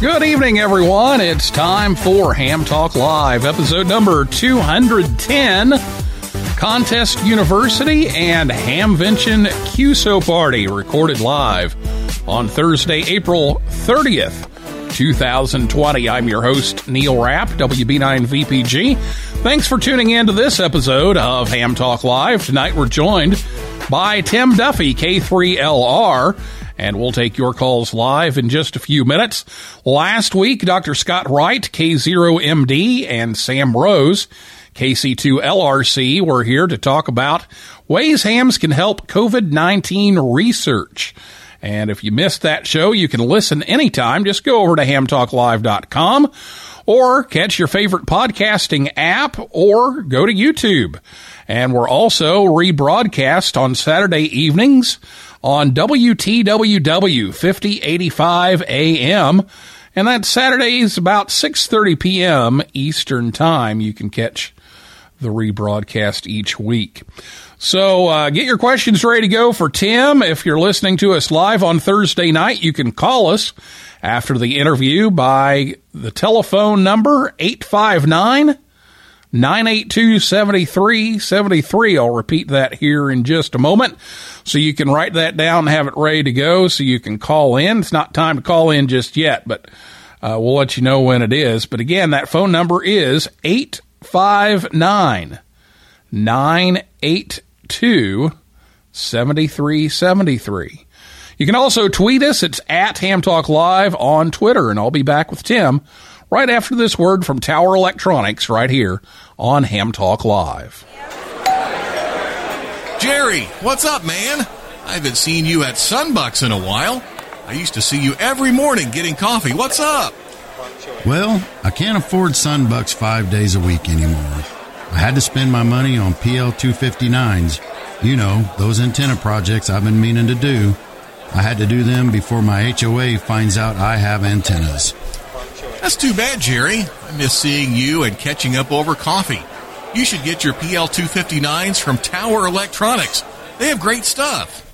Good evening, everyone. It's time for Ham Talk Live, episode number 210. Contest University and Hamvention QSO Party recorded live on Thursday, April 30th, 2020. I'm your host, Neil Rapp, WB9VPG. Thanks for tuning in to this episode of Ham Talk Live. Tonight we're joined by Tim Duffy, K3LR and we'll take your calls live in just a few minutes. Last week, Dr. Scott Wright, K0MD, and Sam Rose, KC2LRC, were here to talk about ways hams can help COVID 19 research. And if you missed that show, you can listen anytime. Just go over to hamtalklive.com or catch your favorite podcasting app or go to YouTube. And we're also rebroadcast on Saturday evenings on WTWW 5085 AM. And that's Saturdays about 6:30 p.m. Eastern Time. You can catch the rebroadcast each week. So uh, get your questions ready to go for Tim. If you're listening to us live on Thursday night, you can call us after the interview by the telephone number 859 982 7373. I'll repeat that here in just a moment. So you can write that down and have it ready to go so you can call in. It's not time to call in just yet, but uh, we'll let you know when it is. But again, that phone number is 859 982 7373. You can also tweet us. It's at Ham Talk Live on Twitter, and I'll be back with Tim right after this word from Tower Electronics right here on Ham Talk Live. Jerry, what's up, man? I haven't seen you at Sunbucks in a while. I used to see you every morning getting coffee. What's up? Well, I can't afford Sunbucks five days a week anymore. I had to spend my money on PL 259s. You know, those antenna projects I've been meaning to do. I had to do them before my HOA finds out I have antennas. That's too bad, Jerry. I miss seeing you and catching up over coffee. You should get your PL 259s from Tower Electronics. They have great stuff.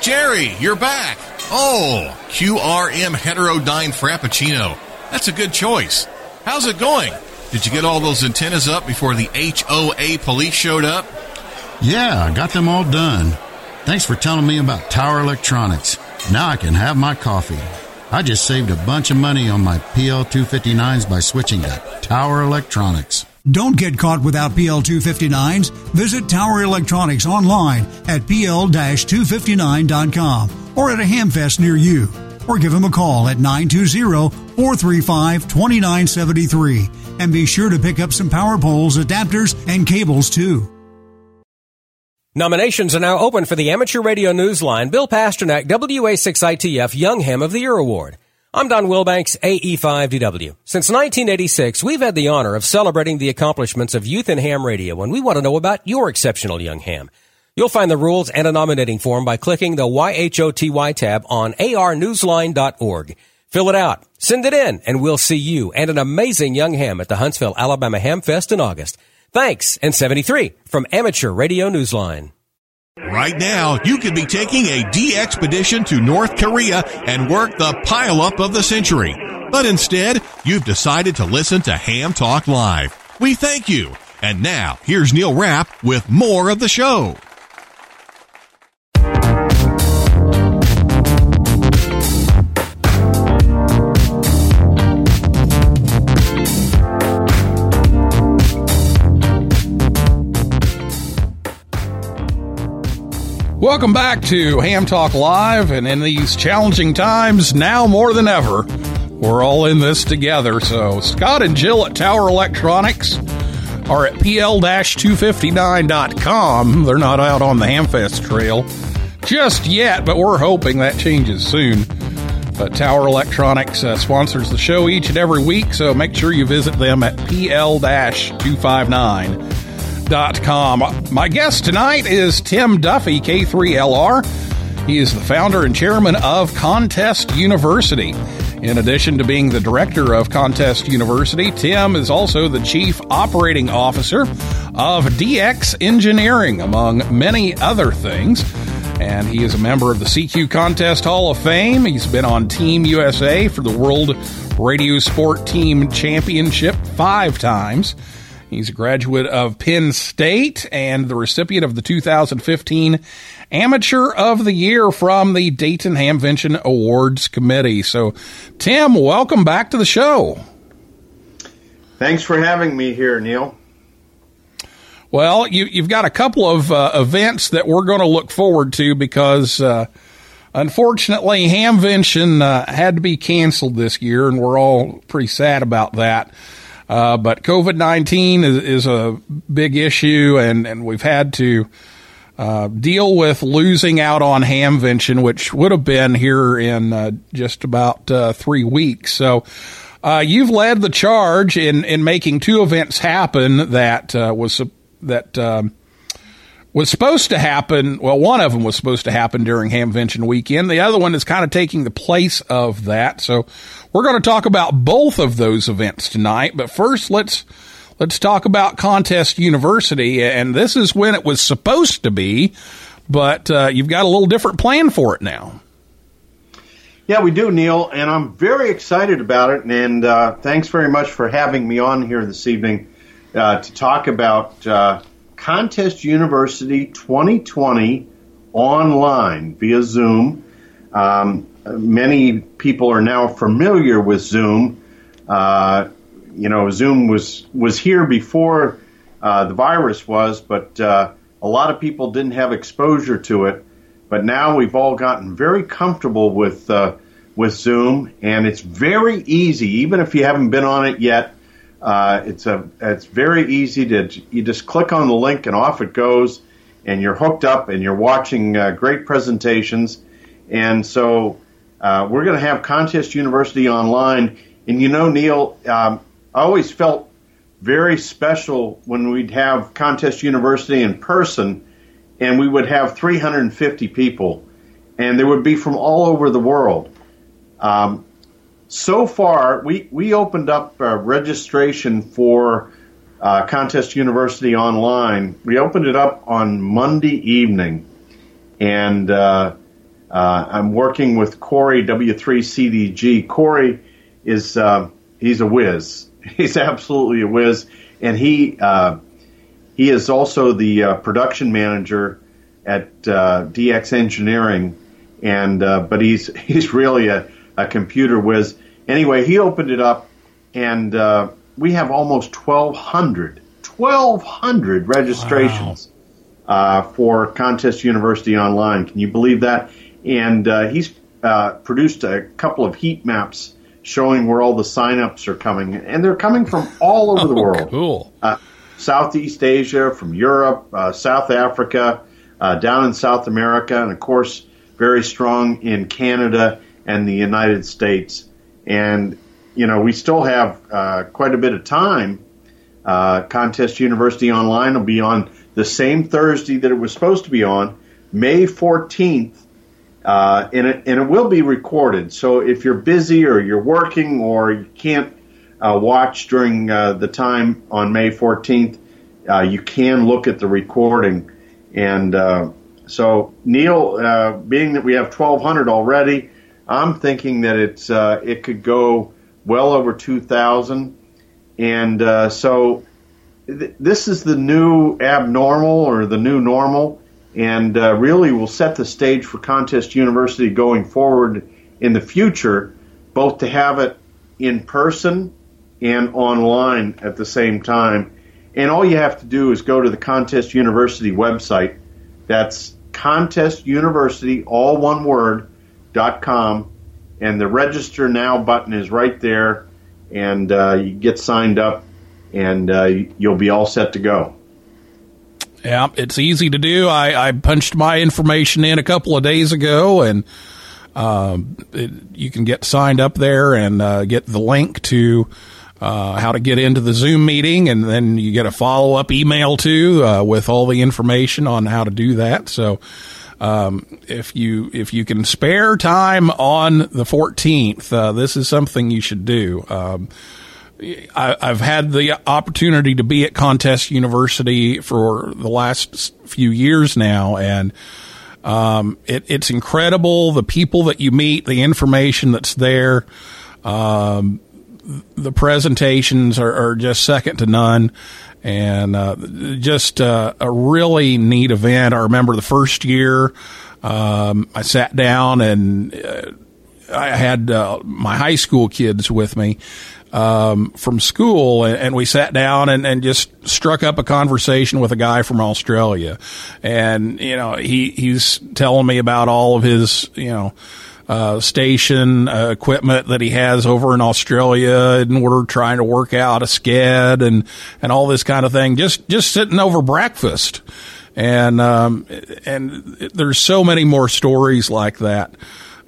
Jerry, you're back. Oh, QRM Heterodyne Frappuccino. That's a good choice. How's it going? Did you get all those antennas up before the HOA police showed up? Yeah, I got them all done. Thanks for telling me about Tower Electronics. Now I can have my coffee. I just saved a bunch of money on my PL259s by switching to Tower Electronics. Don't get caught without PL259s. Visit Tower Electronics online at PL-259.com or at a hamfest near you. Or give them a call at 920-435-2973. And be sure to pick up some power poles, adapters, and cables too. Nominations are now open for the Amateur Radio Newsline Bill Pasternak WA6ITF Young Ham of the Year Award. I'm Don Wilbanks, AE5DW. Since 1986, we've had the honor of celebrating the accomplishments of youth in ham radio, and we want to know about your exceptional young ham. You'll find the rules and a nominating form by clicking the YHOTY tab on arnewsline.org. Fill it out, send it in, and we'll see you and an amazing young ham at the Huntsville, Alabama Ham Fest in August. Thanks, and 73 from Amateur Radio Newsline. Right now, you could be taking a expedition to North Korea and work the pileup of the century. But instead, you've decided to listen to Ham Talk Live. We thank you. And now, here's Neil Rapp with more of the show. Welcome back to Ham Talk Live, and in these challenging times, now more than ever, we're all in this together. So, Scott and Jill at Tower Electronics are at pl-259.com. They're not out on the Hamfest trail just yet, but we're hoping that changes soon. But Tower Electronics uh, sponsors the show each and every week, so make sure you visit them at pl-259.com. My guest tonight is Tim Duffy, K3LR. He is the founder and chairman of Contest University. In addition to being the director of Contest University, Tim is also the chief operating officer of DX Engineering, among many other things. And he is a member of the CQ Contest Hall of Fame. He's been on Team USA for the World Radio Sport Team Championship five times. He's a graduate of Penn State and the recipient of the 2015 Amateur of the Year from the Dayton Hamvention Awards Committee. So, Tim, welcome back to the show. Thanks for having me here, Neil. Well, you, have got a couple of uh, events that we're going to look forward to because, uh, unfortunately, Hamvention uh, had to be canceled this year, and we're all pretty sad about that. Uh, but COVID 19 is, is, a big issue, and, and we've had to uh, deal with losing out on Hamvention, which would have been here in uh, just about uh, three weeks. So uh, you've led the charge in, in making two events happen that uh, was that. Um, was supposed to happen. Well, one of them was supposed to happen during Hamvention weekend. The other one is kind of taking the place of that. So we're going to talk about both of those events tonight. But first, let's let's talk about Contest University, and this is when it was supposed to be, but uh, you've got a little different plan for it now. Yeah, we do, Neil, and I'm very excited about it. And uh, thanks very much for having me on here this evening uh, to talk about uh, Contest University 2020 online via Zoom. Um, many people are now familiar with Zoom. Uh, you know, Zoom was was here before uh, the virus was, but uh, a lot of people didn't have exposure to it. But now we've all gotten very comfortable with uh, with Zoom, and it's very easy, even if you haven't been on it yet. Uh, it's a it's very easy to you just click on the link and off it goes, and you're hooked up and you're watching uh, great presentations. And so uh, we're going to have Contest University online. And you know, Neil, um, I always felt very special when we'd have Contest University in person, and we would have 350 people, and they would be from all over the world. Um, so far, we, we opened up uh, registration for uh, Contest University online. We opened it up on Monday evening, and uh, uh I'm working with Corey W3CDG. Corey is uh, he's a whiz. He's absolutely a whiz, and he uh, he is also the production manager at DX Engineering, and but he's he's really a a computer whiz. Anyway, he opened it up, and uh, we have almost 1,200, 1,200 registrations wow. uh, for Contest University Online. Can you believe that? And uh, he's uh, produced a couple of heat maps showing where all the signups are coming, and they're coming from all over the oh, world. Cool. Uh, Southeast Asia, from Europe, uh, South Africa, down in South America, and of course, very strong in Canada and the United States. And, you know, we still have uh, quite a bit of time. Uh, Contest University Online will be on the same Thursday that it was supposed to be on, May 14th. Uh, and, it, and it will be recorded. So if you're busy or you're working or you can't uh, watch during uh, the time on May 14th, uh, you can look at the recording. And so Neil, uh, being that we have 1,200 already, I'm thinking that it's uh, it could go well over 2,000, and uh, so th- this is the new abnormal or the new normal, and uh, really will set the stage for Contest University going forward in the future, both to have it in person and online at the same time. And all you have to do is go to the Contest University website. That's Contest University, all one word, dot com, and the register now button is right there, and uh, you get signed up, and uh, you'll be all set to go. Yeah, it's easy to do. I, I punched my information in a couple of days ago, and um, it, you can get signed up there and uh, get the link to uh, how to get into the Zoom meeting, and then you get a follow up email too uh, with all the information on how to do that. So. Um, if you if you can spare time on the 14th, uh, this is something you should do. Um, I, have had the opportunity to be at Contest University for the last few years now, and um, it, it's incredible the people that you meet, the information that's there. Um, the presentations are, are, just second to none, and uh, just uh, a really neat event. I remember the first year um, I sat down and uh, I had uh, my high school kids with me um, from school, and, and, we sat down and, and just struck up a conversation with a guy from Australia, and you know he he's telling me about all of his you know. Uh, station uh, equipment that he has over in Australia, and we're trying to work out a sked and and all this kind of thing. Just just sitting over breakfast, and um, and there's so many more stories like that.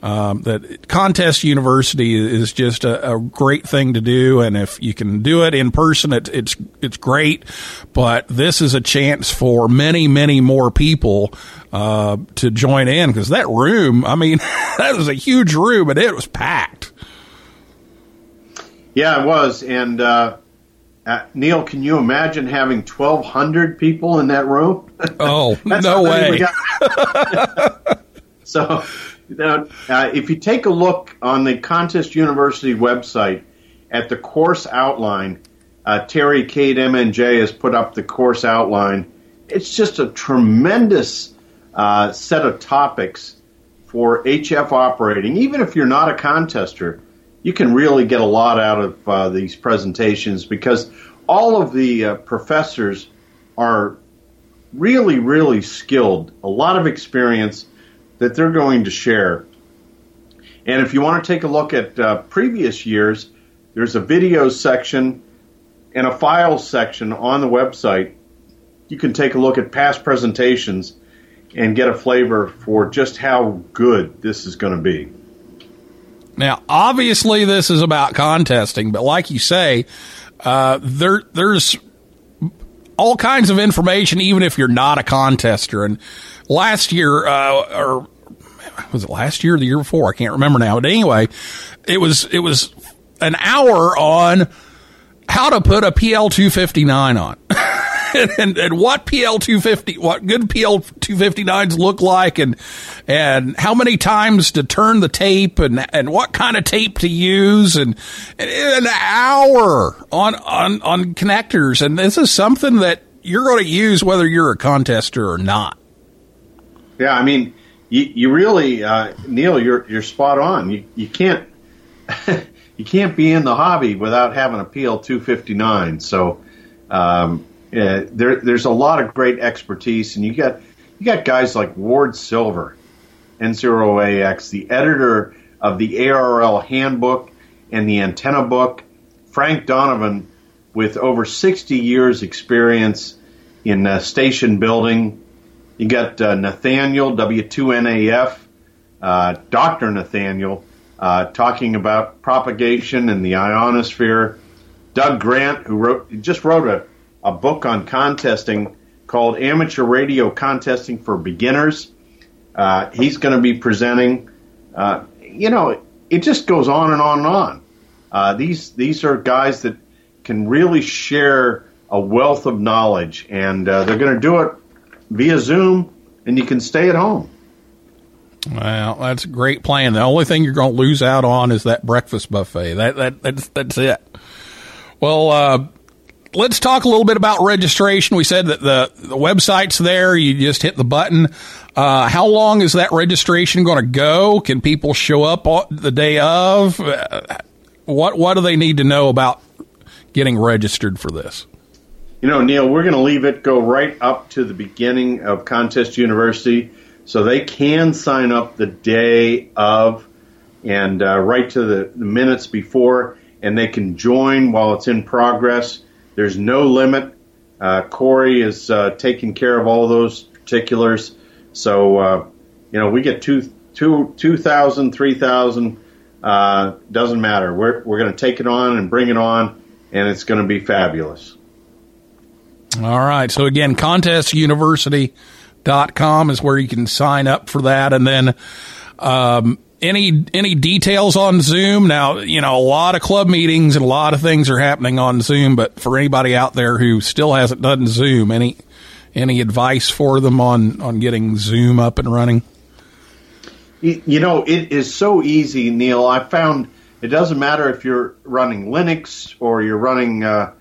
Um, that Contest University is just a, a, great thing to do, and if you can do it in person, it, it's it's great. But this is a chance for many, many more people uh, to join in because that room, I mean, that was a huge room, and it was packed. Yeah, it was, and uh, uh, Neil, can you imagine having twelve hundred people in that room? Oh, no way! so now, uh, if you take a look on the Contest University website at the course outline, uh, Terry Kate MNJ has put up the course outline. It's just a tremendous uh, set of topics for HF operating. Even if you're not a contester, you can really get a lot out of uh, these presentations because all of the uh, professors are really, really skilled, a lot of experience that they're going to share. And if you want to take a look at uh, previous years, there's a video section and a files section on the website. You can take a look at past presentations and get a flavor for just how good this is going to be. Now, obviously, this is about contesting, but like you say, uh, there there's all kinds of information, even if you're not a contester. And last year, uh, or was it last year or the year before? I can't remember now. But anyway, it was it was an hour on how to put a PL two fifty nine on. and, and, what PL two fifty, what good PL two fifty nines look like, and and how many times to turn the tape, and and what kind of tape to use, and, and an hour on on on connectors, and this is something that you're going to use whether you're a contester or not. Yeah, I mean, you, you really, uh, Neil, you're you're spot on. You you can't you can't be in the hobby without having a PL two fifty nine. So um, yeah, there there's a lot of great expertise, and you got you got guys like Ward Silver, N0AX, the editor of the ARRL handbook and the antenna book, Frank Donovan, with over 60 years experience in uh, station building. You got uh, Nathaniel, W2NAF, uh, Dr. Nathaniel, uh, talking about propagation and the ionosphere. Doug Grant, who wrote just wrote a, a book on contesting called Amateur Radio Contesting for Beginners. Uh, he's going to be presenting. Uh, you know, it just goes on and on and on. Uh, these these are guys that can really share a wealth of knowledge, and they're going to do it via Zoom and you can stay at home. Well, that's a great plan. The only thing you're going to lose out on is that breakfast buffet. That that that's that's it. Well, uh, let's talk a little bit about registration. We said that the the website's there. You just hit the button. Uh, how long is that registration going to go? Can people show up on the day of? Uh, what what do they need to know about getting registered for this? You know, Neil, we're going to leave it go right up to the beginning of Contest University so they can sign up the day of and uh, right to the, the minutes before, and they can join while it's in progress. There's no limit. Uh, Corey is uh, taking care of all those particulars. So, uh, you know, we get two, two, 2,000, 3,000, uh, doesn't matter. We're, we're going to take it on and bring it on, and it's going to be fabulous. All right. So, again, Contest University dot com is where you can sign up for that. And then, um, any any details on Zoom? Now, you know, a lot of club meetings and a lot of things are happening on Zoom, but for anybody out there who still hasn't done Zoom, any any advice for them on on getting Zoom up and running? You know, it is so easy, Neil. I found it doesn't matter if you're running Linux or you're running uh,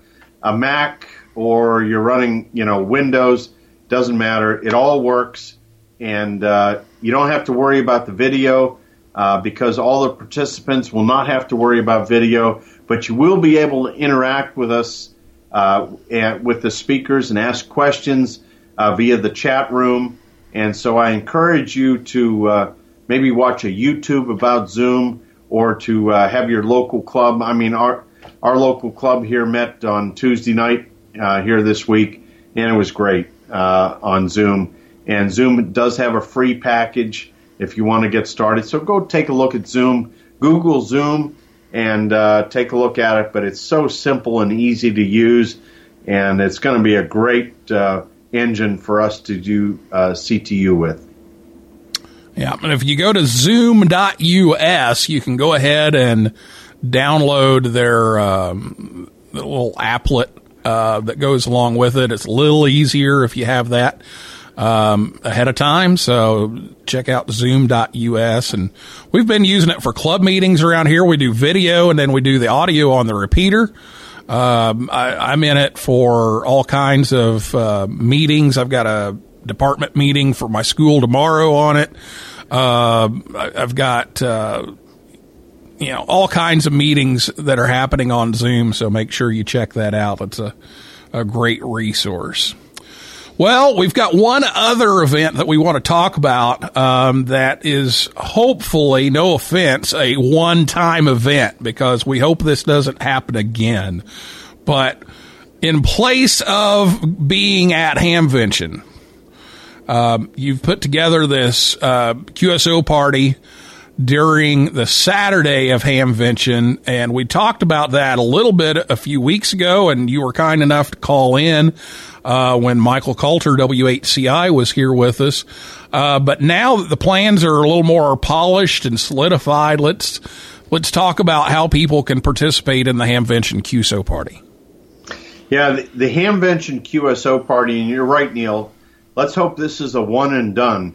a Mac or you're running, you know, Windows doesn't matter. It all works, and uh, you don't have to worry about the video uh, because all the participants will not have to worry about video, but you will be able to interact with us uh, and with the speakers and ask questions uh, via the chat room. And so I encourage you to uh, maybe watch a YouTube about Zoom or to uh, have your local club. I mean, our our local club here met on Tuesday night here this week, and it was great uh, on Zoom. And Zoom does have a free package if you want to get started. So go take a look at Zoom, Google Zoom, and uh, take a look at it. But it's so simple and easy to use, and it's going to be a great uh, engine for us to do uh, CTU with. Yeah, and if you go to zoom.us, you can go ahead and download their um, little applet uh, that goes along with it. It's a little easier if you have that um, ahead of time. So check out zoom.us. And we've been using it for club meetings around here. We do video and then we do the audio on the repeater. Um, I, am in it for all kinds of uh, meetings. I've got a department meeting for my school tomorrow on it. Uh, I've got uh, you know all kinds of meetings that are happening on Zoom. So make sure you check that out. It's a a great resource. Well, we've got one other event that we want to talk about um, that is hopefully, no offense, a one time event because we hope this doesn't happen again. But in place of being at Hamvention, um, you've put together this uh, QSO party during the Saturday of Hamvention, and we talked about that a little bit a few weeks ago, and you were kind enough to call in uh, when Michael Kalter, W8CI, was here with us. Uh, but now that the plans are a little more polished and solidified, let's let's talk about how people can participate in the Hamvention QSO party. Yeah, the, the Hamvention QSO party, and you're right, Neil. Let's hope this is a one and done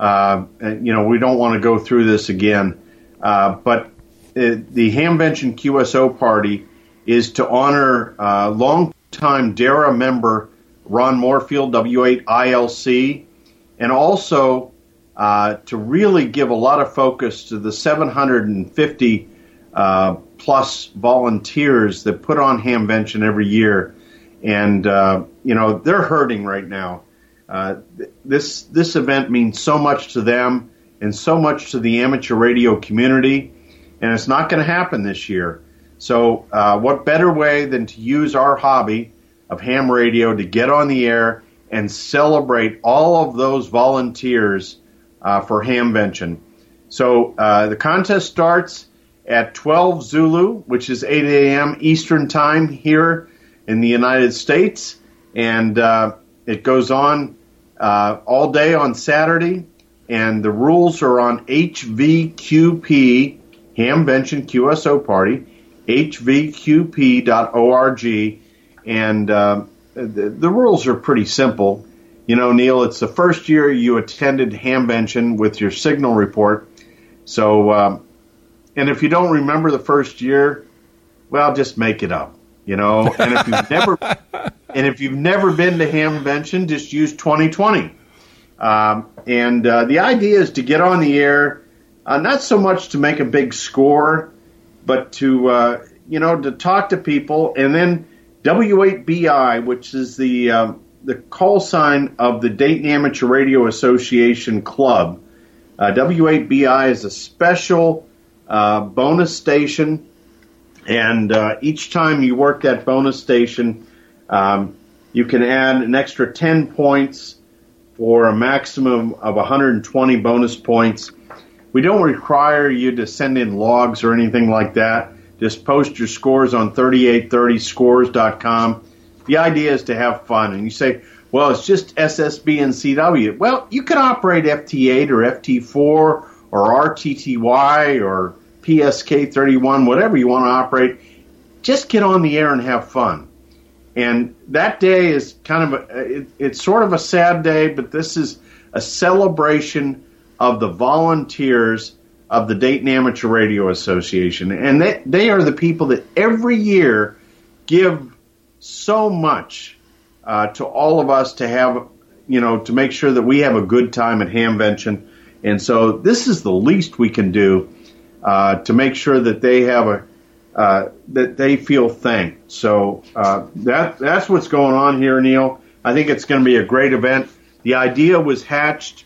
you know, we don't want to go through this again. Uh, but it, uh, the Hamvention QSO party is to honor uh, longtime DARA member Ron Moorfield, W8ILC, and also uh, to really give a lot of focus to the 750 uh, plus volunteers that put on Hamvention every year. And, uh, you know, they're hurting right now. Uh, this this event means so much to them and so much to the amateur radio community, and it's not going to happen this year. So, uh, what better way than to use our hobby of ham radio to get on the air and celebrate all of those volunteers uh, for Hamvention? So, uh, the contest starts at 12 Zulu, which is 8 a.m. Eastern Time here in the United States, and uh, it goes on uh, all day on Saturday, and the rules are on HVQP, Hamvention QSO Party, hvqp.org, and uh, the, the rules are pretty simple. you know, Neil, it's the first year you attended Hamvention with your signal report. So, um, and if you don't remember the first year, well, just make it up, you know. And if you've never, and if you've never been to Hamvention, just use 2020. Um, and uh, the idea is to get on the air, uh, not so much to make a big score, but to uh, you know to talk to people, and then W8BI, which is the um, the call sign of the Dayton Amateur Radio Association Club. Uh, W8BI is a special uh, bonus station, and uh, each time you work that bonus station, um, you can add an extra 10 points for a maximum of 120 bonus points. We don't require you to send in logs or anything like that. Just post your scores on 3830scores.com. The idea is to have fun. And you say, well, it's just SSB and CW. Well, you can operate FT8 or FT4 or RTTY or PSK31, whatever you want to operate. Just get on the air and have fun. And that day is kind of a, it, it's sort of a sad day, but this is a celebration of the volunteers of the Dayton Amateur Radio Association. And they, they are the people that every year give so much uh, to all of us to have, you know, to make sure that we have a good time at Hamvention. And so this is the least we can do uh, to make sure that they have a uh, that they feel thanked. So uh, that that's what's going on here, Neil. I think it's going to be a great event. The idea was hatched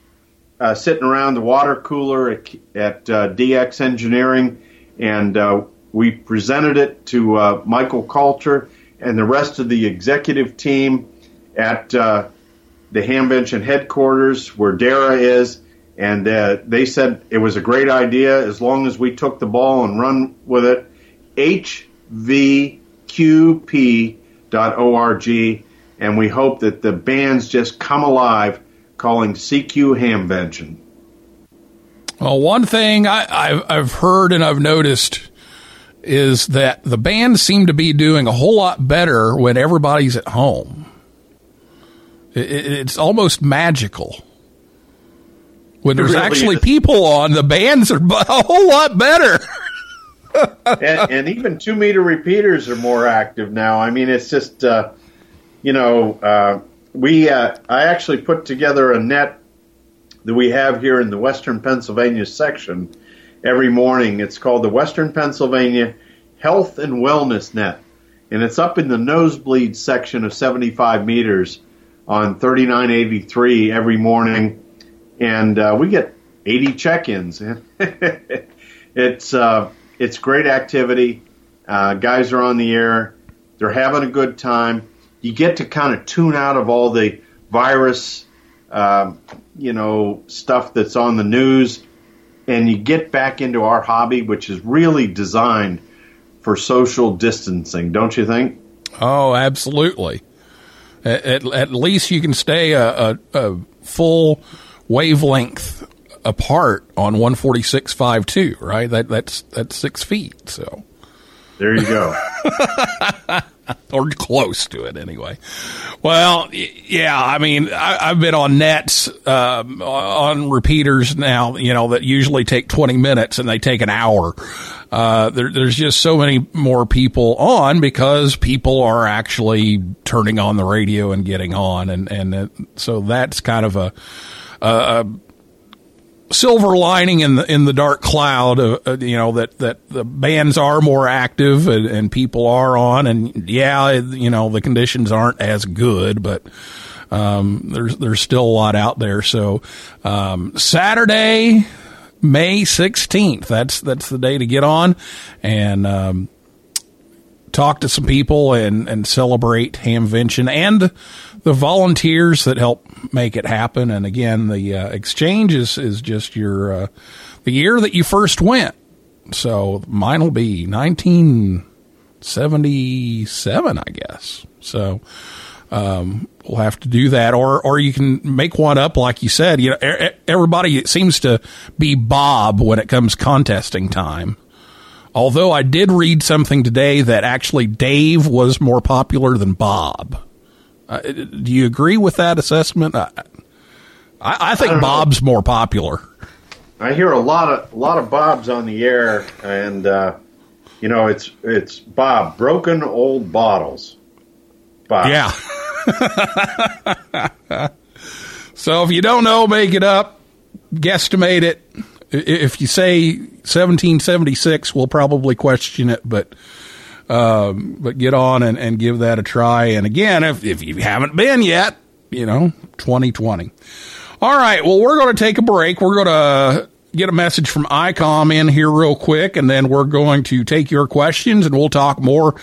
uh, sitting around the water cooler at, at uh, DX Engineering, and uh, we presented it to Michael Kalter and the rest of the executive team at the Hamvention headquarters where Dara is. And they said it was a great idea as long as we took the ball and run with it. HVQP.org. And we hope that the bands just come alive calling CQ Hamvention. Well, one thing I, have I've heard and I've noticed is that the bands seem to be doing a whole lot better when everybody's at home. It, it, it's almost magical. When there's really actually is. people on, the bands are a whole lot better. And, and, even two meter repeaters are more active now. I mean, it's just, uh, you know, uh, we uh, I actually put together a net that we have here in the Western Pennsylvania section every morning. It's called the Western Pennsylvania Health and Wellness Net, and it's up in the nosebleed section of 75 meters on 3983 every morning, and uh, we get 80 check-ins. it's uh, it's great activity. Uh, guys are on the air. They're having a good time. You get to kind of tune out of all the virus, uh, you know, stuff that's on the news, and you get back into our hobby, which is really designed for social distancing, don't you think? Oh, absolutely. At, at, at least you can stay a, a, a full wavelength apart on 146.52, right? That that's that's six feet. So there you go. or close to it anyway. Well, yeah, I mean, I, have been on nets, uh, on repeaters now, you know, that usually take 20 minutes and they take an hour. Uh, there, there's just so many more people on because people are actually turning on the radio and getting on. And, and it, so that's kind of a, a, silver lining in the in the dark cloud. Uh, uh, you know that that the bands are more active and, and, people are on, and yeah, you know the conditions aren't as good, but. Um, there's there's still a lot out there. So um, Saturday, May sixteenth. That's that's the day to get on and um, talk to some people and and celebrate Hamvention and the volunteers that help make it happen. And again, the uh, exchange is, is just your uh, the year that you first went. So mine will be 1977, I guess. So um, we'll have to do that, or or you can make one up, like you said. You know, everybody seems to be Bob when it comes contesting time. Although I did read something today that actually Dave was more popular than Bob. Uh, do you agree with that assessment? I, I, I think I don't know. Bob's more popular. I hear a lot of a lot of Bobs on the air, and uh, you know it's it's Bob broken old bottles. Bob. Yeah. so if you don't know, make it up, guesstimate it. If you say 1776, we'll probably question it, but um, but get on and, and give that a try. And again, if if you haven't been yet, you know, 2020. All right. Well, we're going to take a break. We're going to get a message from ICOM in here real quick, and then we're going to take your questions, and we'll talk more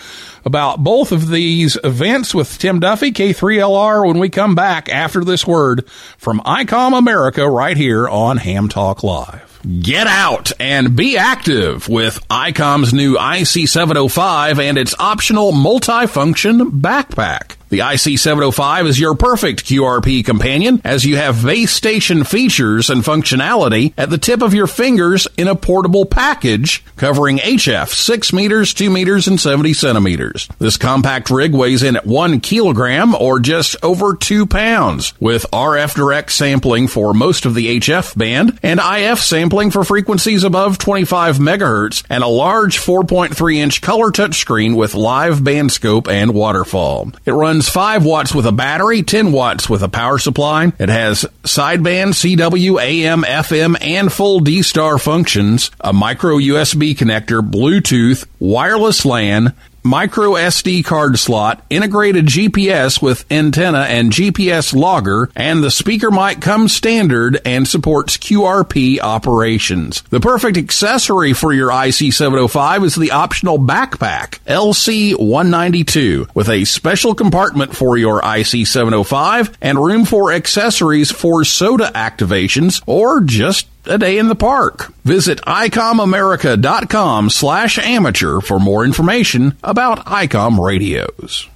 about both of these events with Tim Duffy, K3LR, when we come back after this word from ICOM America right here on Ham Talk Live. Get out and be active with ICOM's new IC705 and its optional multifunction backpack. The IC705 is your perfect QRP companion as you have base station features and functionality at the tip of your fingers in a portable package covering HF 6 meters, 2 meters, and 70 centimeters. This compact rig weighs in at 1 kilogram or just over 2 pounds with RF direct sampling for most of the HF band and IF sampling for frequencies above 25 megahertz and a large 4.3 inch color touchscreen with live band scope and waterfall. It runs 5 watts with a battery, 10 watts with a power supply. It has sideband, CW, AM, FM, and full D-Star functions, a micro USB connector, Bluetooth, wireless LAN, micro SD card slot, integrated GPS with antenna and GPS logger, and the speaker mic comes standard and supports QRP operations. The perfect accessory for your IC705 is the optional backpack, LC192, with a special compartment for your IC705 and room for accessories for SOTA activations or just a day in the park. Visit ICOMAmerica.com slash amateur for more information about ICOM radios.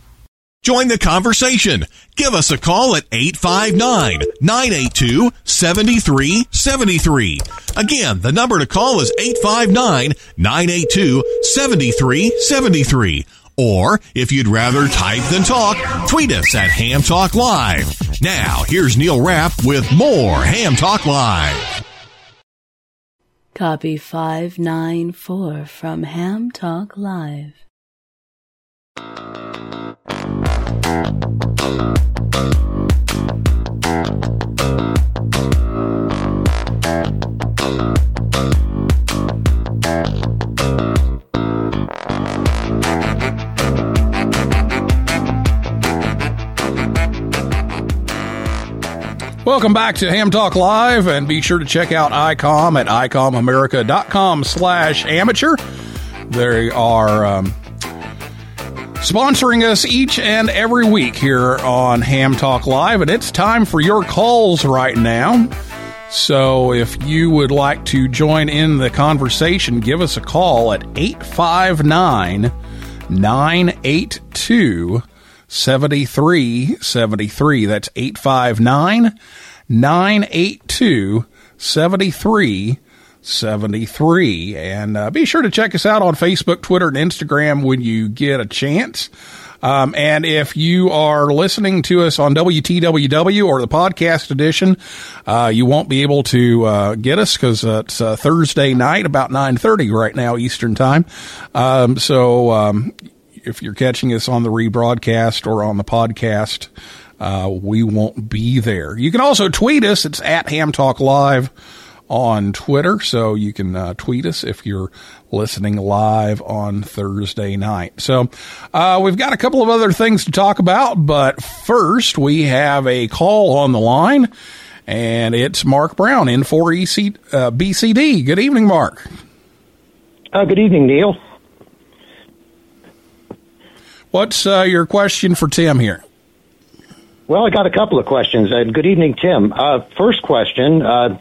Join the conversation. Give us a call at 859-982-7373. Again, the number to call is 859-982-7373. Or, if you'd rather type than talk, tweet us at Ham Talk Live. Now, here's Neil Rapp with more Ham Talk Live. Copy 594 from Ham Talk Live. Welcome back to Ham Talk Live, and be sure to check out ICOM at ICOMAmerica.com slash amateur. They are um, sponsoring us each and every week here on Ham Talk Live, and it's time for your calls right now. So if you would like to join in the conversation, give us a call at 859 982 7373. That's 859 982 7373. And uh, be sure to check us out on Facebook, Twitter, and Instagram when you get a chance. Um, and if you are listening to us on WTWW or the podcast edition, uh, you won't be able to uh, get us because uh, it's Thursday night about 9.30 right now Eastern time. Um, so um, if you're catching us on the rebroadcast or on the podcast, uh, we won't be there. You can also tweet us. It's at Ham Talk Live on Twitter, so you can uh, tweet us if you're listening live on Thursday night. So uh, we've got a couple of other things to talk about, but first we have a call on the line, and it's Mark Brown in for EC, uh, BCD. Good evening, Mark. Uh, good evening, Neil. What's uh, your question for Tim here? Well, I got a couple of questions. Uh, good evening, Tim. Uh, first question: uh,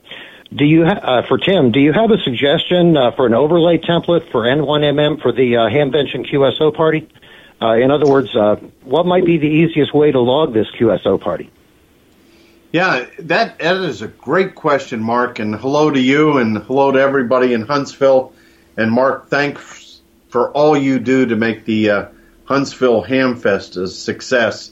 Do you ha- uh, for Tim? Do you have a suggestion uh, for an overlay template for N1MM for the uh, Hamvention QSO party? Uh, in other words, uh, what might be the easiest way to log this QSO party? Yeah, that that is a great question, Mark. And hello to you, and hello to everybody in Huntsville. And Mark, thanks for all you do to make the uh, Huntsville Ham Fest a success.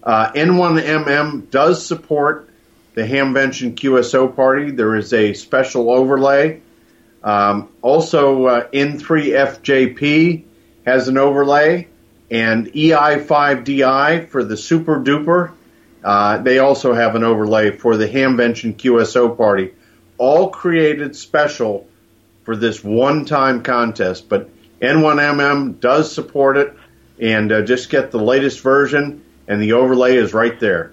Uh, N1MM does support the Hamvention QSO party. There is a special overlay. Um, also, uh, N3FJP has an overlay, and EI5DI for the Super Duper. Uh, they also have an overlay for the Hamvention QSO party, all created special for this one-time contest. But N1MM does support it, and uh, just get the latest version, and the overlay is right there.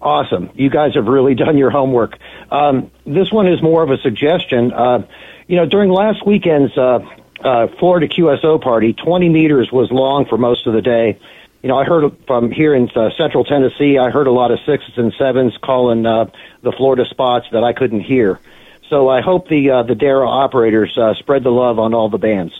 Awesome. You guys have really done your homework. Um, this one is more of a suggestion. Uh, you know, during last weekend's uh, uh, Florida QSO party, 20 meters was long for most of the day. You know, I heard from here in uh, Central Tennessee, I heard a lot of sixes and sevens calling uh, the Florida spots that I couldn't hear. So I hope the the DARA operators spread the love on all the bands.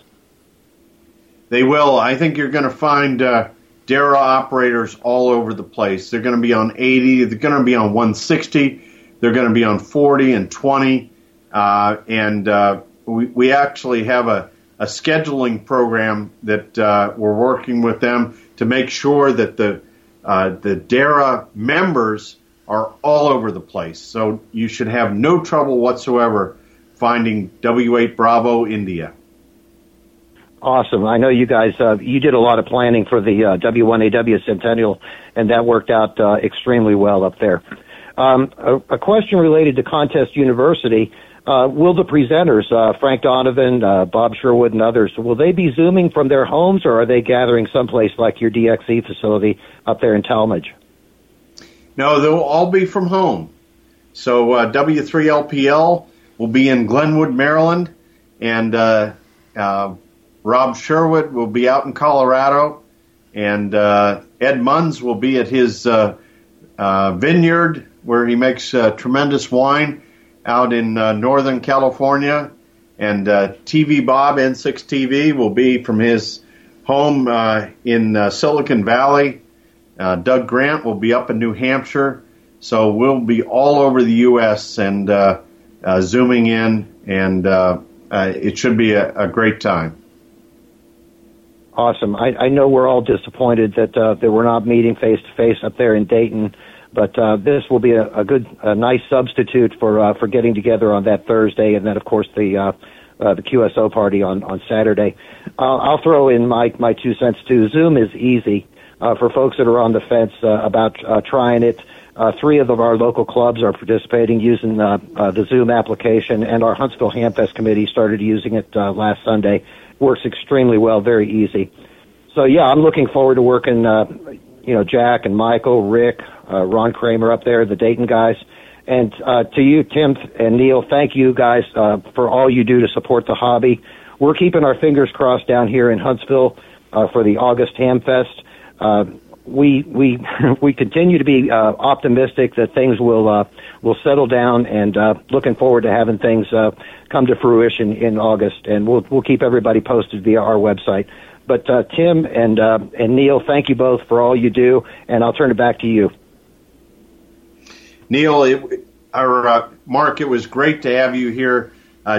They will. I think you're going to find uh, DARA operators all over the place. They're going to be on 80. They're going to be on 160. They're going to be on 40 and 20. Uh, and uh, we, we actually have a, a scheduling program that uh, we're working with them to make sure that the uh, the DARA members are all over the place. So you should have no trouble whatsoever finding W8 Bravo India. Awesome. I know you guys, uh, you did a lot of planning for the uh, W1AW Centennial, and that worked out uh, extremely well up there. Um, a, a, question related to Contest University. Uh, will the presenters, uh, Frank Donovan, uh, Bob Sherwood, and others, will they be Zooming from their homes, or are they gathering someplace like your DXE facility up there in Tallmadge? No, they'll all be from home. So W3LPL will be in Glenwood, Maryland, and Rob Sherwood will be out in Colorado, and uh, Ed Muns will be at his uh, uh, vineyard where he makes uh, tremendous wine out in uh, Northern California. And uh, TV Bob N6 TV will be from his home in Silicon Valley. Doug Grant will be up in New Hampshire. So we'll be all over the U.S. and zooming in, and it should be a, a great time. Awesome. I, I know we're all disappointed that uh, that we're not meeting face to face up there in Dayton, but uh, this will be a, a good, a nice substitute for uh, for getting together on that Thursday, and then of course the uh, uh, the QSO party on on Saturday. Uh, I'll throw in my my two cents too. Zoom is easy uh, for folks that are on the fence uh, about uh, trying it. Uh, three of our local clubs are participating using uh, uh, the Zoom application, and our Huntsville Hamfest committee started using it uh, last Sunday works extremely well, very easy. So yeah, I'm looking forward to working, uh, you know, Jack and Michael, Rick, uh, Ron Kramer up there, the Dayton guys. And uh, to you, Tim and Neil, thank you guys uh, for all you do to support the hobby. We're keeping our fingers crossed down here in Huntsville uh, for the August Hamfest. Uh, we we we continue to be uh, optimistic that things will uh, will settle down, and uh, looking forward to having things uh, come to fruition in August. And we'll we'll keep everybody posted via our website. But uh, Tim and uh, and Neil, thank you both for all you do, and I'll turn it back to you. Neil, it, our Mark, it was great to have you here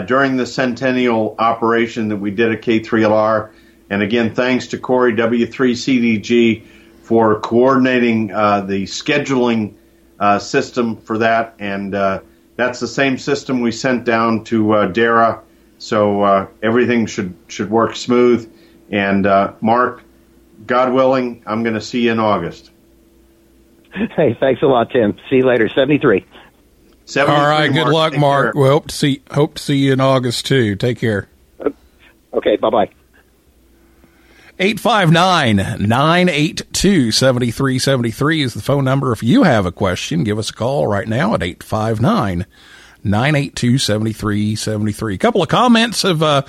during the centennial operation that we did at K3LR. And again, thanks to Corey W3CDG for coordinating uh, the scheduling uh, system for that, and uh, that's the same system we sent down to uh, DARA. So uh, everything should should work smooth. And uh, Mark, God willing, I'm going to see you in August. Hey, thanks a lot, Tim. See you later. Seventy three. All right. Good luck, Take Mark. Care. We hope to see hope to see you in August too. Take care. Okay. Bye bye. 859 982 7373 is the phone number. If you have a question, give us a call right now at 859 982 7373. A couple of comments have uh,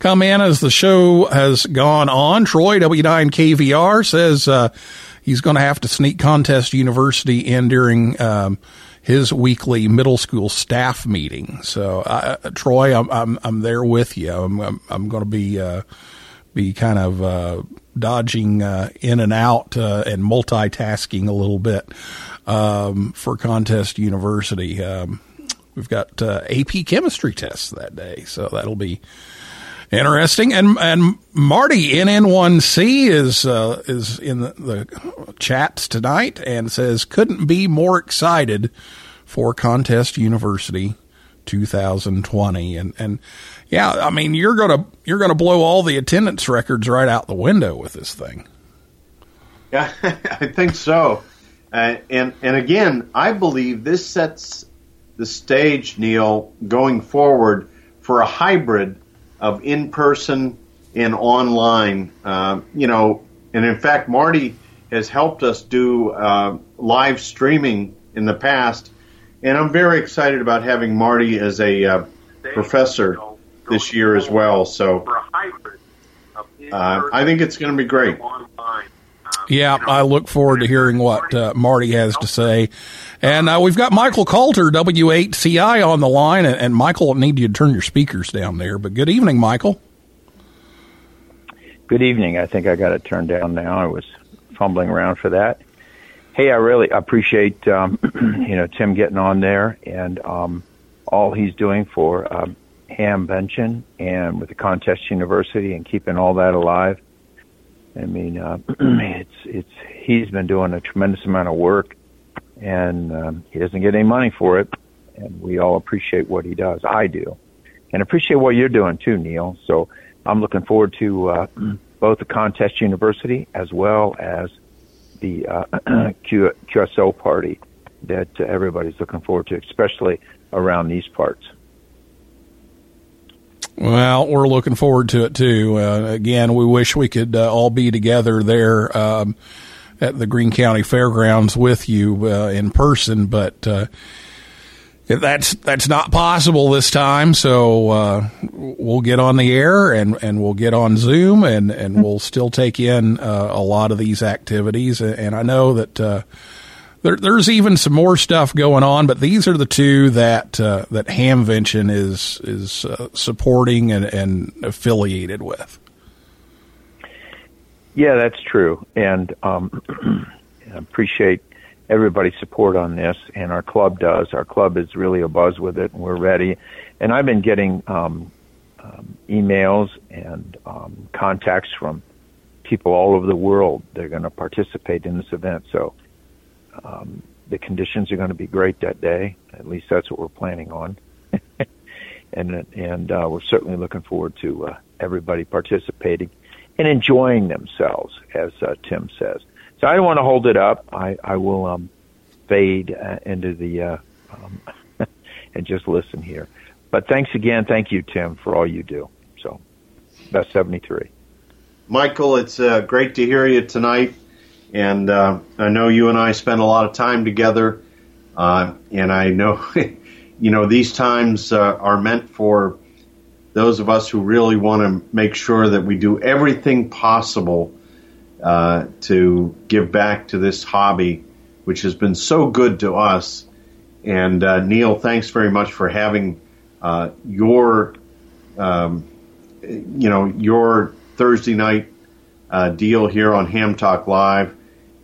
come in as the show has gone on. Troy W9KVR says uh, he's going to have to sneak Contest University in during. Um, his weekly middle school staff meeting. So, uh, Troy, I'm, I'm, I'm there with you. I'm, I'm, I'm going to be, uh, be kind of uh, dodging uh, in and out uh, and multitasking a little bit um, for Contest University. Um, we've got uh, AP chemistry tests that day, so that'll be Interesting. And and Marty NN1C is uh, is in the, the chats tonight and says couldn't be more excited for Contest University 2020. And and yeah, I mean you're gonna you're gonna blow all the attendance records right out the window with this thing. Yeah, I think so. Uh, and and again, I believe this sets the stage, Neil, going forward for a hybrid of in person and online. Uh, you know, and in fact, Marty has helped us do uh, live streaming in the past, and I'm very excited about having Marty as a uh, professor this year as well. So uh, I think it's going to be great. Yeah, I look forward to hearing what uh, Marty has to say. And uh, we've got Michael Kalter, W8CI, on the line. And, and Michael, I need you to turn your speakers down there. But good evening, Michael. Good evening. I think I got it turned down now. I was fumbling around for that. Hey, I really appreciate um, you know Tim getting on there and um, all he's doing for um, Hamvention and with the Contest University and keeping all that alive. I mean, uh, it's it's he's been doing a tremendous amount of work, and um, he doesn't get any money for it, and we all appreciate what he does. I do, and appreciate what you're doing too, Neil. So I'm looking forward to uh, both the Contest University as well as the uh, QSO party that uh, everybody's looking forward to, especially around these parts. Well, we're looking forward to it too. Uh, again, we wish we could uh, all be together there um, at the Greene County Fairgrounds with you uh, in person, but uh, that's that's not possible this time. So uh, we'll get on the air and, and we'll get on Zoom and, and we'll still take in uh, a lot of these activities. And I know that there, there's even some more stuff going on, but these are the two that uh, that Hamvention is is uh, supporting and, and, affiliated with. Yeah, that's true, and um, appreciate everybody's support on this, and our club does. Our club is really a buzz with it, and we're ready. And I've been getting um, um, emails and um, contacts from people all over the world. They're going to participate in this event, so um, the conditions are going to be great that day. At least that's what we're planning on. and and uh, we're certainly looking forward to uh, everybody participating and enjoying themselves, as uh, Tim says. So I don't want to hold it up. I I will um, fade uh, into the uh, um, and just listen here. But thanks again. Thank you, Tim, for all you do. So, seventy three. Michael, it's uh, great to hear you tonight. And uh, I know you and I spend a lot of time together, uh, and I know, you know, these times uh, are meant for those of us who really want to make sure that we do everything possible uh, to give back to this hobby, which has been so good to us. And uh, Neil, thanks very much for having uh, your, um, you know, your Thursday night deal here on Ham Talk Live.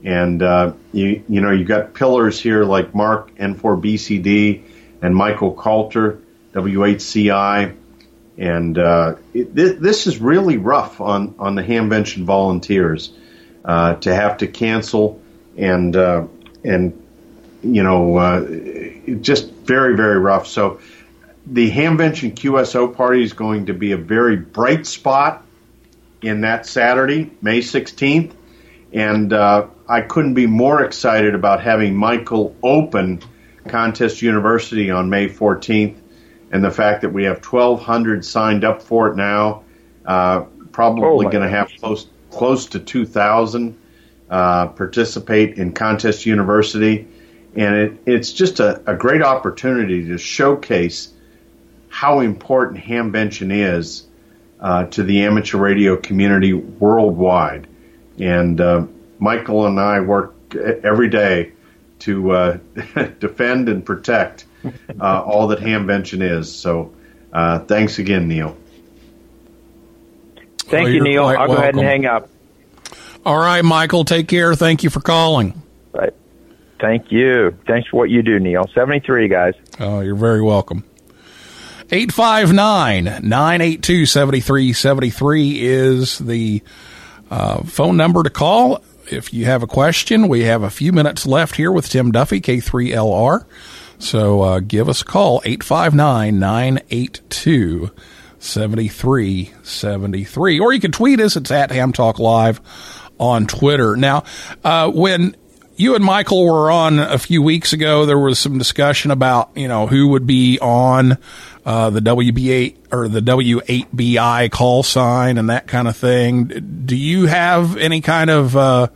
And uh, you you know you got pillars here like Mark N4BCD and Michael Kalter W8CI, and uh, it, this, this is really rough on on the Hamvention volunteers uh, to have to cancel and uh, and you know uh, just very very rough. So the Hamvention QSO party is going to be a very bright spot in that Saturday, May 16th. And uh, I couldn't be more excited about having Michael open Contest University on May 14th and the fact that we have 1,200 signed up for it now. Uh, probably oh going to have close, close to 2,000 uh, participate in Contest University. And it, it's just a, a great opportunity to showcase how important Hamvention is uh, to the amateur radio community worldwide. And uh, Michael and I work every day to uh, defend and protect uh, all that Hamvention is. So uh, thanks again, Neil. Thank well, you, Neil. I'll welcome. go ahead and hang up. All right, Michael. Take care. Thank you for calling. Right. Thank you. Thanks for what you do, Neil. 73, guys. Oh, you're very welcome. 859 982 7373 is the uh, phone number to call. If you have a question, we have a few minutes left here with Tim Duffy, K3LR. So uh, give us a call, 859 982 7373. Or you can tweet us. It's at Ham Talk Live on Twitter. Now, uh, when you and Michael were on a few weeks ago, there was some discussion about, you know, who would be on uh, the WB8 or the W8BI call sign and that kind of thing. Do you have any kind of uh,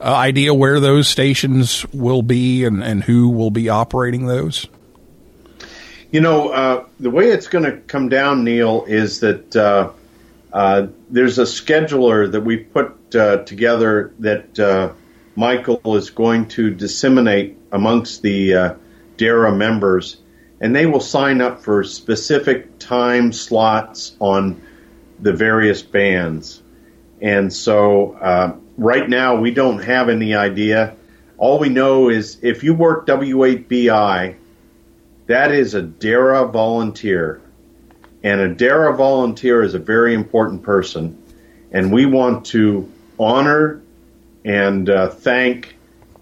idea where those stations will be and, and who will be operating those? You know, uh, the way it's going to come down, Neil, is that uh, uh, there's a scheduler that we put uh, together that uh, Michael is going to disseminate amongst the uh, DARA members, and they will sign up for specific time slots on the various bands. And so right now, we don't have any idea. All we know is if you work W8BI, that is a DARA volunteer. And a DARA volunteer is a very important person. And we want to honor and uh, thank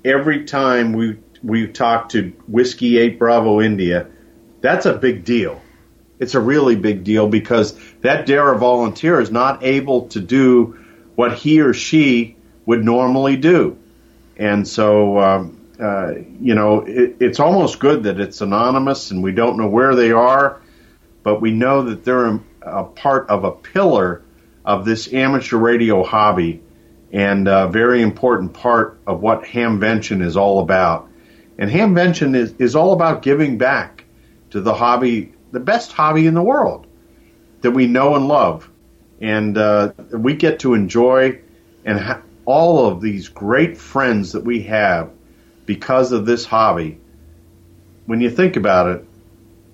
every time we, we talk to Whiskey 8 Bravo India. That's a big deal. It's a really big deal because that DARA volunteer is not able to do what he or she would normally do. And so, um, uh, you know, it, it's almost good that it's anonymous and we don't know where they are, but we know that they're a, part of a pillar of this amateur radio hobby and a very important part of what Hamvention is all about. And Hamvention is, is all about giving back to the hobby, the best hobby in the world that we know and love. And uh, we get to enjoy and ha- all of these great friends that we have because of this hobby. When you think about it,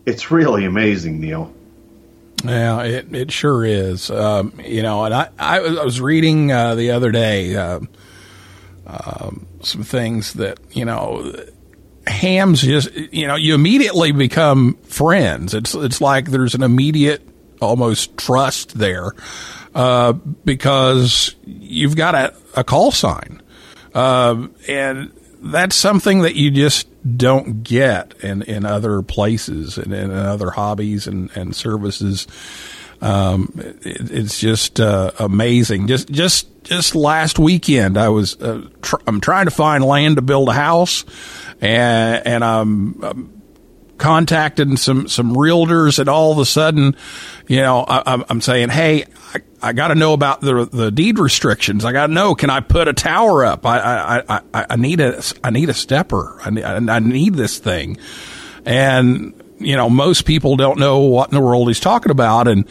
it's really amazing, Neil. Yeah, it, it sure is. Um, you know, and I, I was reading uh, the other day uh, um, some things that, you know, hams just, you know, you immediately become friends. It's, it's like there's an immediate almost trust there uh, because you've got a, a call sign. Uh, and that's something that you just don't get in, in other places and in other hobbies and, and services. Um, it, it's just uh, amazing. Just just just last weekend, I was uh, tr- I'm trying to find land to build a house, and and I'm, I'm contacting some some realtors, and all of a sudden, you know, I, am saying, hey, I, I got to know about the the deed restrictions. I got to know, can I put a tower up? I I, I, I need a I need a stepper. I need, I need this thing, and you know, most people don't know what in the world he's talking about, and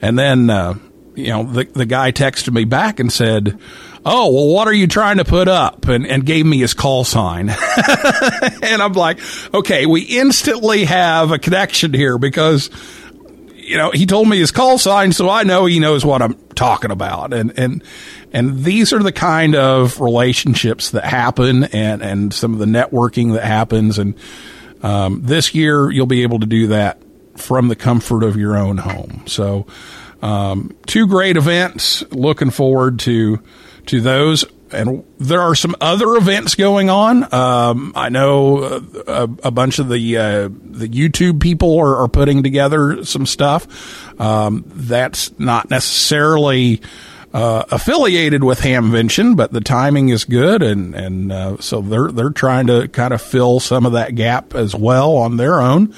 and then uh, you know, the the guy texted me back and said oh, well, what are you trying to put up? And, and gave me his call sign. and I'm like, okay, we instantly have a connection here because, you know, he told me his call sign, so I know he knows what I'm talking about. And, and, and these are the kind of relationships that happen and, and some of the networking that happens. And, um, this year you'll be able to do that from the comfort of your own home. So, um, two great events. Looking forward to, to those. And there are some other events going on. Um, I know a, a, bunch of the uh, the YouTube people are, are, putting together some stuff. Um, that's not necessarily uh, affiliated with Hamvention, but the timing is good, and and uh, so they're they're trying to kind of fill some of that gap as well on their own.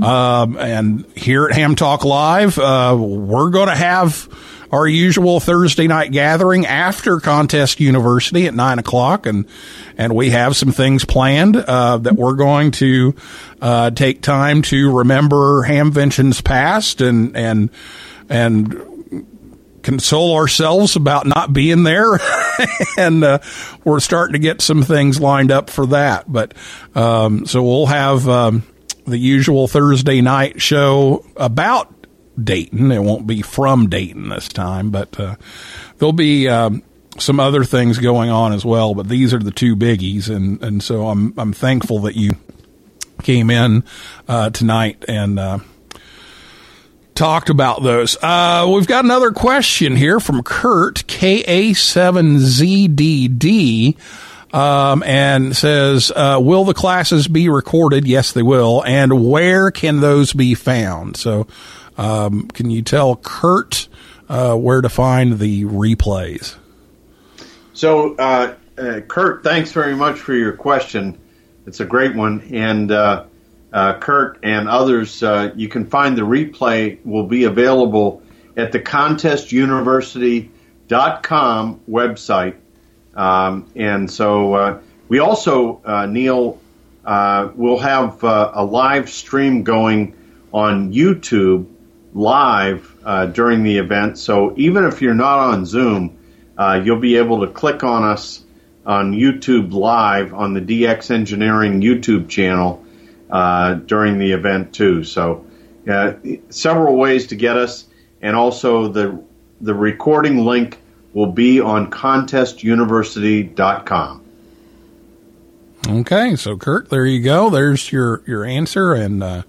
Um, and here at Ham Talk Live, uh, we're going to have our usual Thursday night gathering after Contest University at nine o'clock, and and we have some things planned uh, that we're going to uh, take time to remember Hamvention's past and and and console ourselves about not being there, and uh, we're starting to get some things lined up for that. But um, so we'll have um, the usual Thursday night show about Dayton. It won't be from Dayton this time, but uh, there'll be um, some other things going on as well. But these are the two biggies, and and so I'm I'm thankful that you came in uh, tonight and. Uh, talked about those. Uh, we've got another question here from Kurt, KA7ZDD, um, and says, uh, Will the classes be recorded? Yes, they will. And where can those be found? So, um, can you tell Kurt uh, where to find the replays? So, uh, uh, Kurt, thanks very much for your question. It's a great one. And uh, uh, Kurt and others, uh, you can find the replay will be available at the contestuniversity.com website. Um, and so we also, Neil, will have a live stream going on YouTube live uh, during the event. So even if you're not on Zoom, uh, you'll be able to click on us on YouTube live on the DX Engineering YouTube channel uh, during the event too. So uh, several ways to get us, and also the the recording link will be on contestuniversity.com. Okay, so Kurt, there you go. There's your your answer, and uh,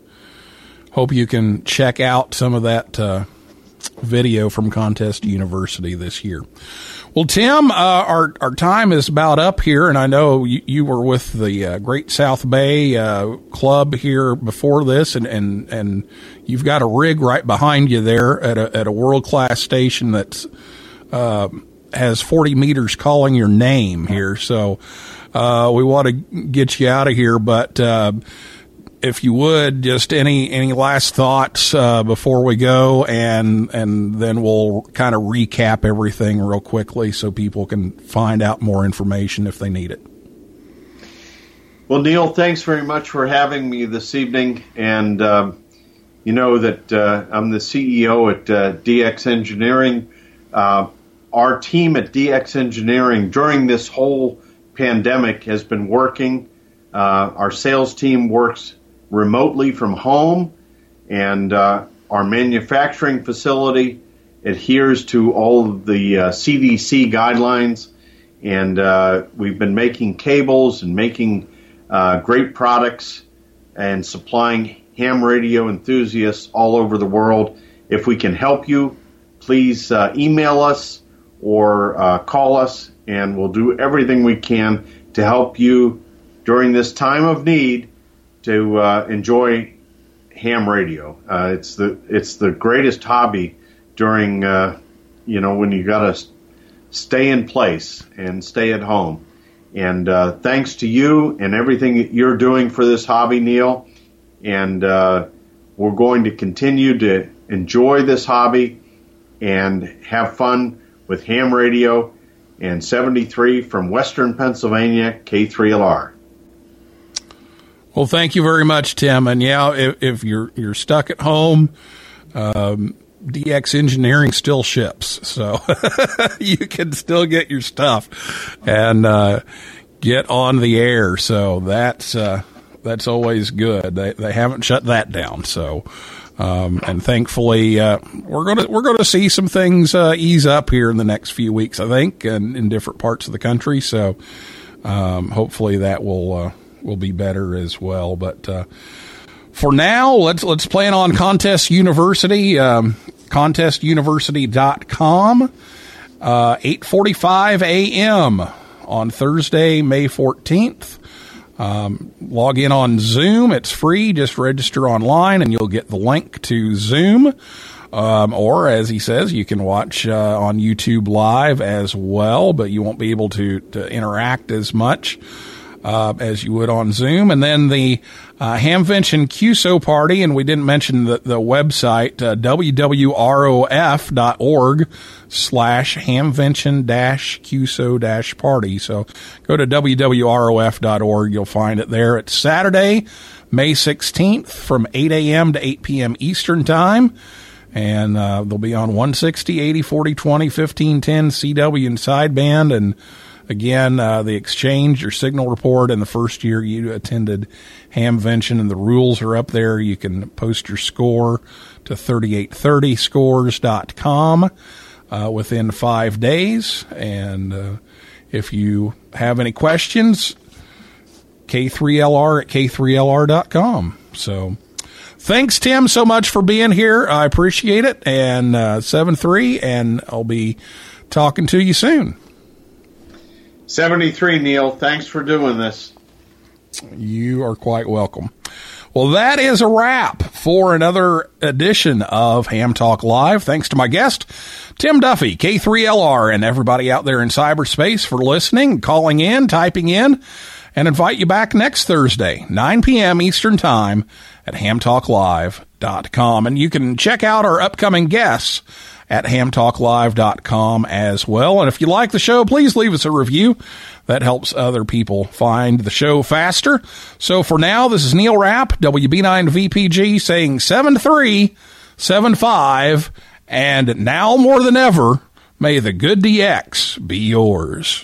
hope you can check out some of that uh, video from Contest University this year. Well, Tim, uh, our our time is about up here, and I know you, you were with the uh, Great South Bay uh, Club here before this, and, and and you've got a rig right behind you there at a at a world class station that's uh, has forty meters calling your name here. So uh, we want to get you out of here, but uh, if you would, just any any last thoughts uh, before we go, and and then we'll kind of recap everything real quickly so people can find out more information if they need it. Well, Neil, thanks very much for having me this evening, and um, you know that uh, I'm the CEO at uh, DX Engineering. Uh, our team at DX Engineering during this whole pandemic has been working. Uh, our sales team works remotely from home, and uh, our manufacturing facility adheres to all of the uh, CDC guidelines. And uh, we've been making cables and making uh, great products and supplying ham radio enthusiasts all over the world. If we can help you, please uh, email us or uh, call us, and we'll do everything we can to help you during this time of need to uh, enjoy ham radio. Uh, it's the it's the greatest hobby during uh, you know when you got to stay in place and stay at home. And uh, thanks to you and everything that you're doing for this hobby, Neil. And uh, we're going to continue to enjoy this hobby and have fun with ham radio and 73 from Western Pennsylvania, K3LR. Well, thank you very much, Tim. And yeah, if, if you're you're stuck at home, um, DX Engineering still ships, so you can still get your stuff and uh, get on the air. So that's uh, that's always good. They they haven't shut that down. So. Um, and thankfully, uh, we're gonna we're gonna see some things uh, ease up here in the next few weeks, I think, and in different parts of the country. So, um, hopefully, that will uh, will be better as well. But uh, for now, let's let's plan on Contest University, um, contestuniversity.com, uh, 8.45 a.m. on Thursday, May 14th. Um, log in on Zoom. It's free. Just register online and you'll get the link to Zoom. Um, or, as he says, you can watch uh, on YouTube live as well, but you won't be able to, to interact as much uh, as you would on Zoom. And then the uh, Hamvention QSO party, and we didn't mention the, the website, uh, wwrof.org slash hamvention dash QSO dash party. So go to wwrof.org. You'll find it there. It's Saturday, May 16th from 8 a.m. to 8 p.m. Eastern Time. And uh, they'll be on 160, 80, 40, 20, 15, 10 CW and sideband. And Again, uh, the exchange, your signal report, and the first year you attended Hamvention, and the rules are up there. You can post your score to 3830scores.com uh, within five days. And uh, if you have any questions, K3LR at K3LR.com. So thanks, Tim, so much for being here. I appreciate it. And uh, 7 3, and I'll be talking to you soon. 73, Neil. Thanks for doing this. You are quite welcome. Well, that is a wrap for another edition of Ham Talk Live. Thanks to my guest, Tim Duffy, K3LR, and everybody out there in cyberspace for listening, calling in, typing in, and invite you back next Thursday, 9 p.m. Eastern Time at hamtalklive.com. And you can check out our upcoming guests at hamtalklive.com as well. And if you like the show, please leave us a review. That helps other people find the show faster. So for now, this is Neil Rapp, WB9VPG, saying 7375. And now more than ever, may the good DX be yours.